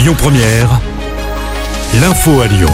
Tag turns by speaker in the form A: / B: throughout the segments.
A: Lyon Première, l'info à Lyon.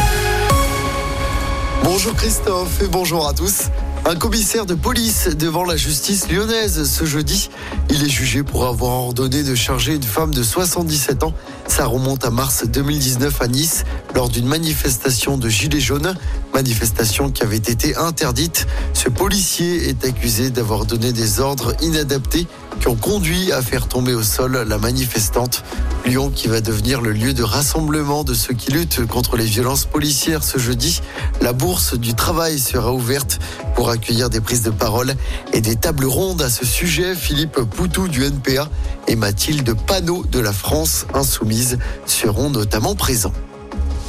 B: Bonjour Christophe et bonjour à tous. Un commissaire de police devant la justice lyonnaise ce jeudi. Il est jugé pour avoir ordonné de charger une femme de 77 ans. Ça remonte à mars 2019 à Nice lors d'une manifestation de Gilets jaunes. Manifestation qui avait été interdite. Ce policier est accusé d'avoir donné des ordres inadaptés qui ont conduit à faire tomber au sol la manifestante. Lyon qui va devenir le lieu de rassemblement de ceux qui luttent contre les violences policières ce jeudi. La bourse du travail sera ouverte pour accueillir des prises de parole et des tables rondes à ce sujet. Philippe Poutou du NPA et Mathilde Panot de la France Insoumise seront notamment présents.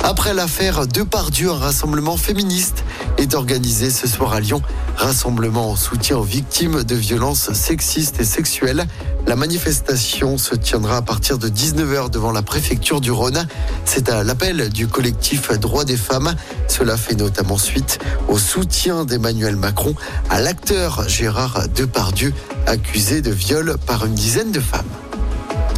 B: Après l'affaire Depardieu, un rassemblement féministe est organisé ce soir à Lyon. Rassemblement en soutien aux victimes de violences sexistes et sexuelles. La manifestation se tiendra à partir de 19h devant la préfecture du Rhône. C'est à l'appel du collectif Droits des femmes. Cela fait notamment suite au soutien d'Emmanuel Macron à l'acteur Gérard Depardieu, accusé de viol par une dizaine de femmes.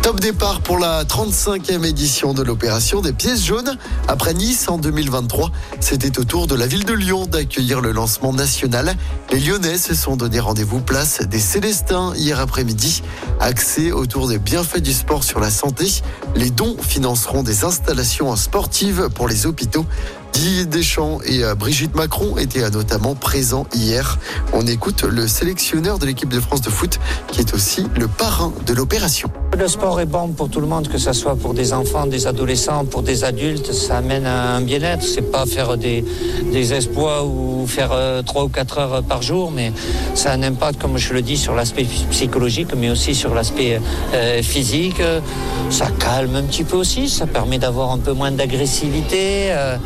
B: Top départ pour la 35e édition de l'opération des pièces jaunes. Après Nice en 2023, c'était au tour de la ville de Lyon d'accueillir le lancement national. Les Lyonnais se sont donné rendez-vous place des Célestins hier après-midi. Accès autour des bienfaits du sport sur la santé. Les dons financeront des installations sportives pour les hôpitaux. Didier Deschamps et euh, Brigitte Macron étaient euh, notamment présents hier. On écoute le sélectionneur de l'équipe de France de foot qui est aussi le parrain de l'opération.
C: Le sport est bon pour tout le monde, que ce soit pour des enfants, des adolescents, pour des adultes. Ça amène à un bien-être. C'est pas faire des, des ou faire euh, trois ou quatre heures par jour, mais ça a un impact, comme je le dis, sur l'aspect psychologique, mais aussi sur l'aspect euh, physique. Ça calme un petit peu aussi. Ça permet d'avoir un peu moins d'agressivité. Euh,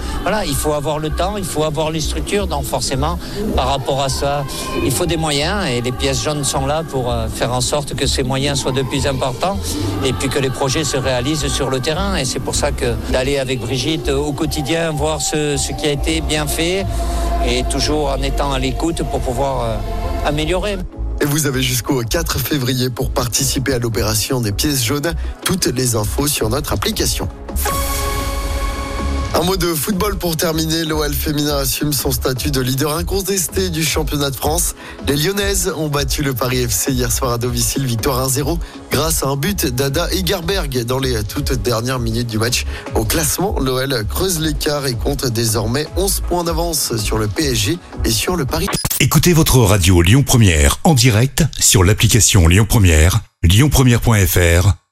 C: il faut avoir le temps, il faut avoir les structures. Donc forcément, par rapport à ça, il faut des moyens et les pièces jaunes sont là pour faire en sorte que ces moyens soient de plus importants et puis que les projets se réalisent sur le terrain. Et c'est pour ça que d'aller avec Brigitte au quotidien, voir ce, ce qui a été bien fait et toujours en étant à l'écoute pour pouvoir euh, améliorer.
B: Et vous avez jusqu'au 4 février pour participer à l'opération des pièces jaunes. Toutes les infos sur notre application. Un mot de football pour terminer. L'OL féminin assume son statut de leader incontesté du championnat de France. Les Lyonnaises ont battu le Paris FC hier soir à domicile, victoire 1-0 grâce à un but d'Ada Egerberg dans les toutes dernières minutes du match. Au classement, l'OL creuse l'écart et compte désormais 11 points d'avance sur le PSG et sur le Paris.
A: Écoutez votre radio Lyon Première en direct sur l'application Lyon Première, lyonpremière.fr